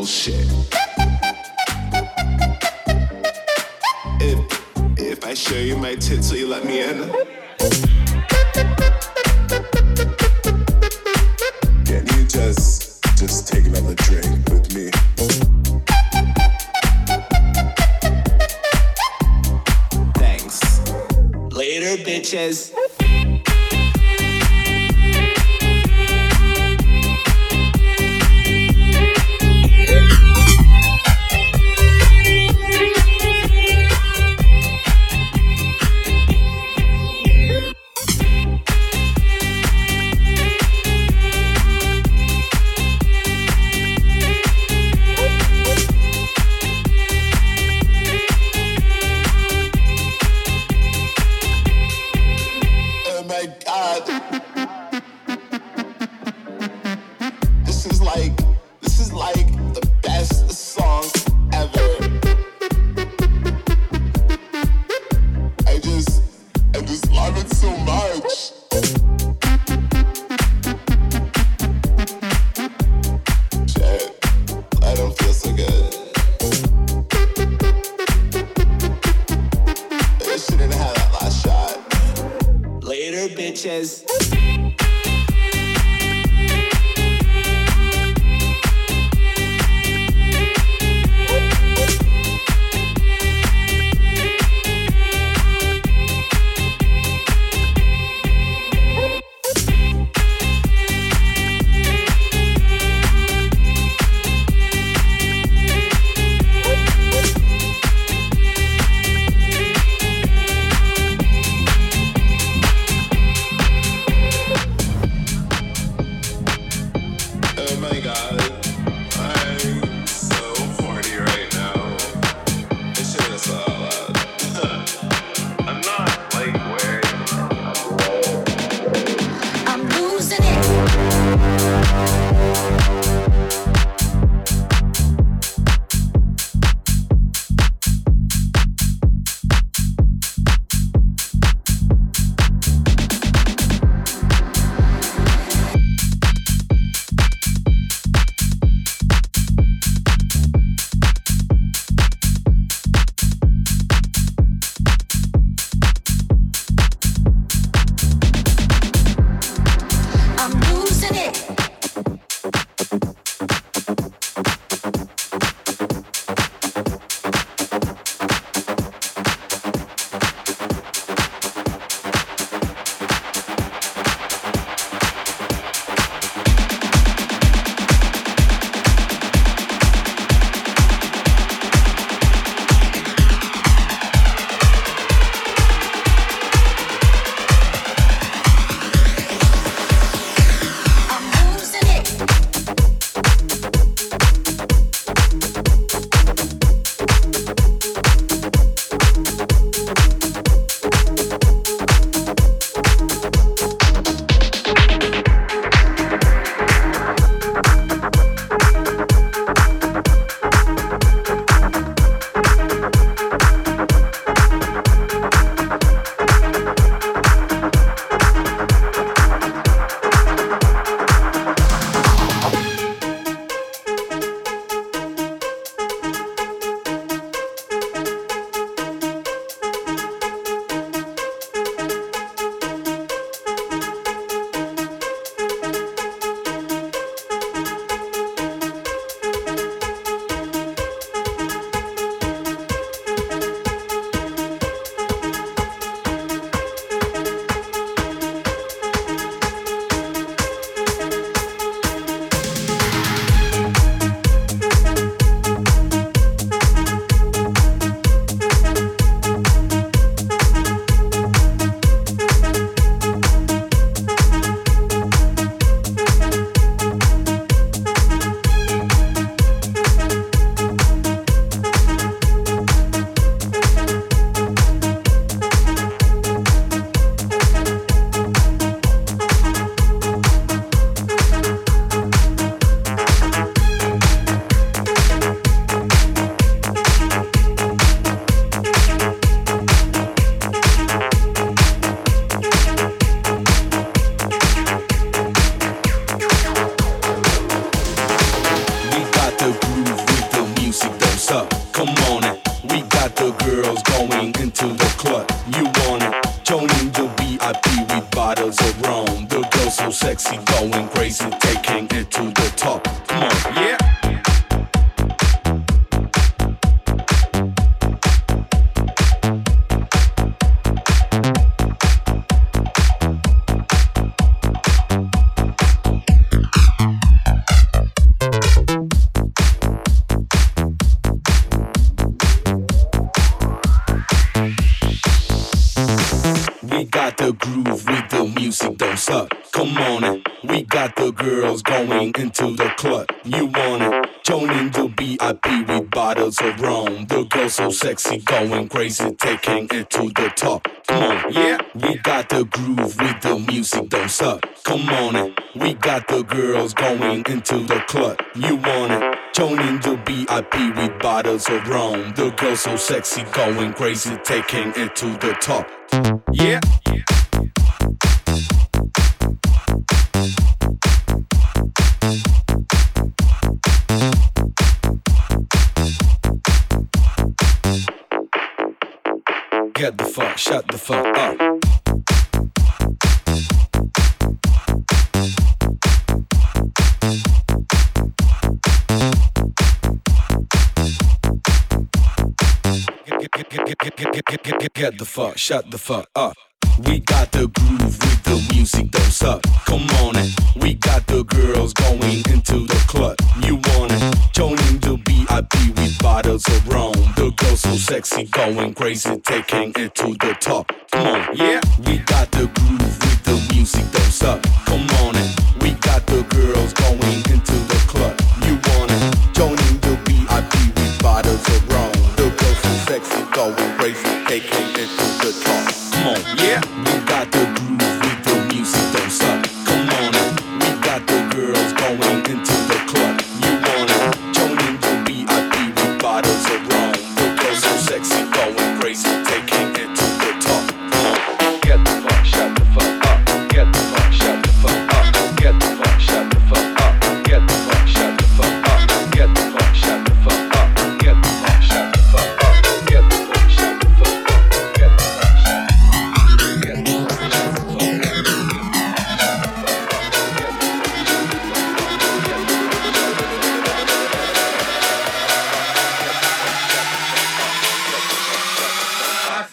bullshit. If if I show you my tits, will you let me in? God. bitches. Into the club. You wanna join in the VIP with bottles of rum. The girl so sexy, going crazy, taking it to the top. Come on, yeah, we got the groove with the music, don't suck. Come on, in. we got the girls going into the club. You wanna join in the VIP with bottles of rum. The girl so sexy, going crazy, taking it to the top. Yeah. Yeah. Get the fuck, shut the fuck up. Get the fuck, shut the fuck up. We got the groove with the music, don't suck. Come on, and we got the girls going into the club. You wanna join in the VIP with bottles of rum? The girls so sexy, going crazy, taking it to the top. Come on, yeah, we got the groove with the music, don't suck. Come on, and we got the girls going into the club.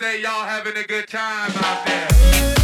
Say y'all having a good time out there.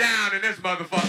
down in this motherfucker.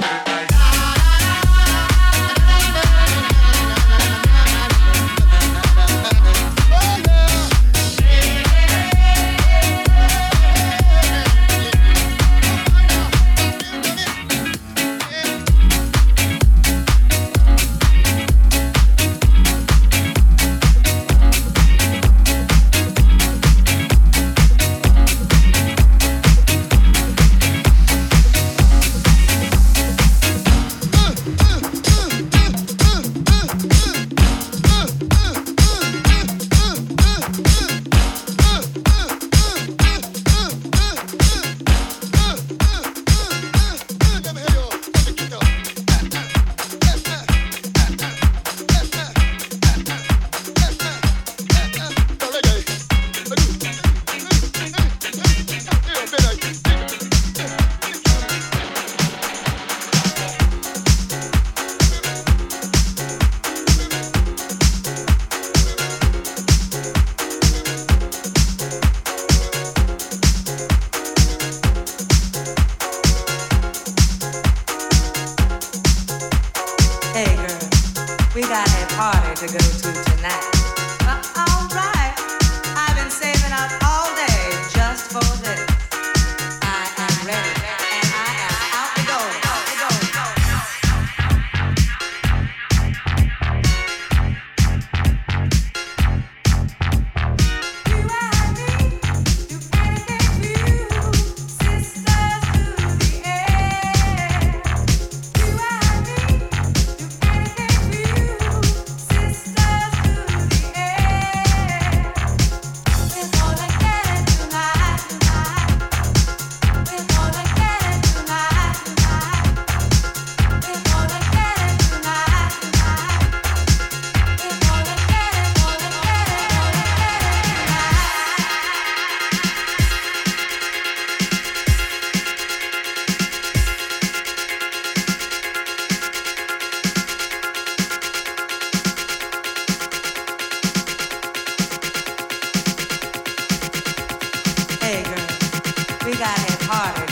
we got it harder.